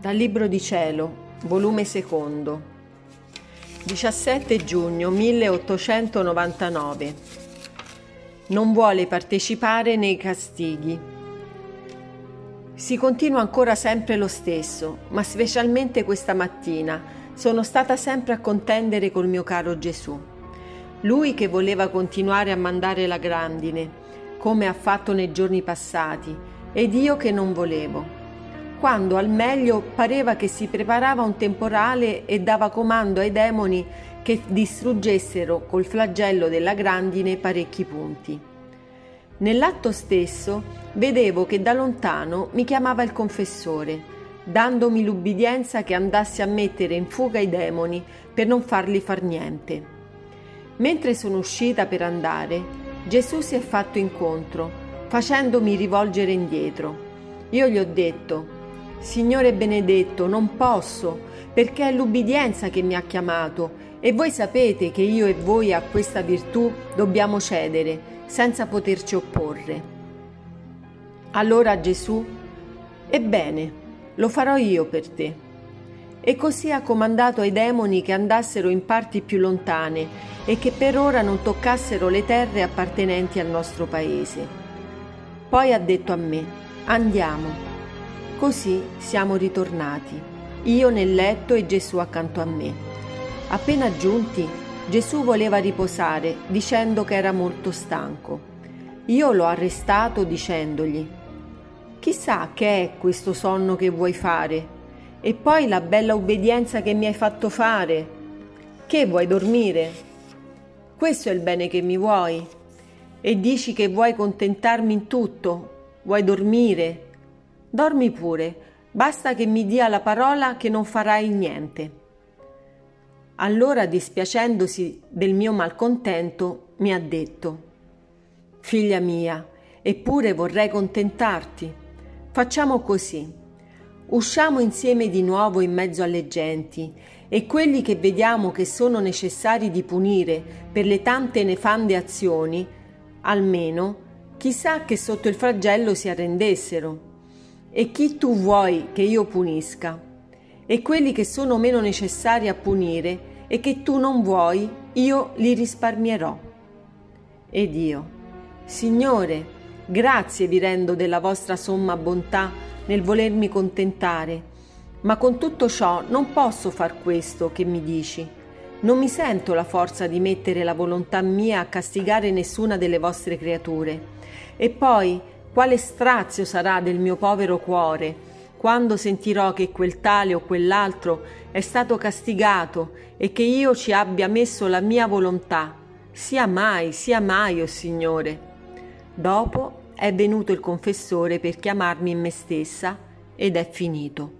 Dal Libro di Cielo, volume secondo, 17 giugno 1899. Non vuole partecipare nei castighi. Si continua ancora sempre lo stesso, ma specialmente questa mattina sono stata sempre a contendere col mio caro Gesù. Lui che voleva continuare a mandare la grandine, come ha fatto nei giorni passati, ed io che non volevo. Quando al meglio pareva che si preparava un temporale e dava comando ai demoni che distruggessero col flagello della grandine parecchi punti. Nell'atto stesso vedevo che da lontano mi chiamava il confessore, dandomi l'ubbidienza che andassi a mettere in fuga i demoni per non farli far niente. Mentre sono uscita per andare, Gesù si è fatto incontro, facendomi rivolgere indietro. Io gli ho detto, Signore benedetto, non posso, perché è l'ubbidienza che mi ha chiamato e voi sapete che io e voi a questa virtù dobbiamo cedere, senza poterci opporre. Allora Gesù, ebbene, lo farò io per te. E così ha comandato ai demoni che andassero in parti più lontane e che per ora non toccassero le terre appartenenti al nostro paese. Poi ha detto a me, andiamo. Così siamo ritornati, io nel letto e Gesù accanto a me. Appena giunti, Gesù voleva riposare dicendo che era molto stanco. Io l'ho arrestato dicendogli, chissà che è questo sonno che vuoi fare? E poi la bella obbedienza che mi hai fatto fare? Che vuoi dormire? Questo è il bene che mi vuoi. E dici che vuoi contentarmi in tutto, vuoi dormire. Dormi pure, basta che mi dia la parola che non farai niente. Allora, dispiacendosi del mio malcontento, mi ha detto, Figlia mia, eppure vorrei contentarti. Facciamo così. Usciamo insieme di nuovo in mezzo alle genti e quelli che vediamo che sono necessari di punire per le tante nefande azioni, almeno chissà che sotto il flagello si arrendessero. E chi tu vuoi che io punisca? E quelli che sono meno necessari a punire e che tu non vuoi, io li risparmierò. Ed io, Signore, grazie vi rendo della vostra somma bontà nel volermi contentare ma con tutto ciò non posso far questo che mi dici. Non mi sento la forza di mettere la volontà mia a castigare nessuna delle vostre creature. E poi, quale strazio sarà del mio povero cuore quando sentirò che quel tale o quell'altro è stato castigato e che io ci abbia messo la mia volontà. Sia mai, sia mai, o oh Signore. Dopo è venuto il confessore per chiamarmi in me stessa ed è finito.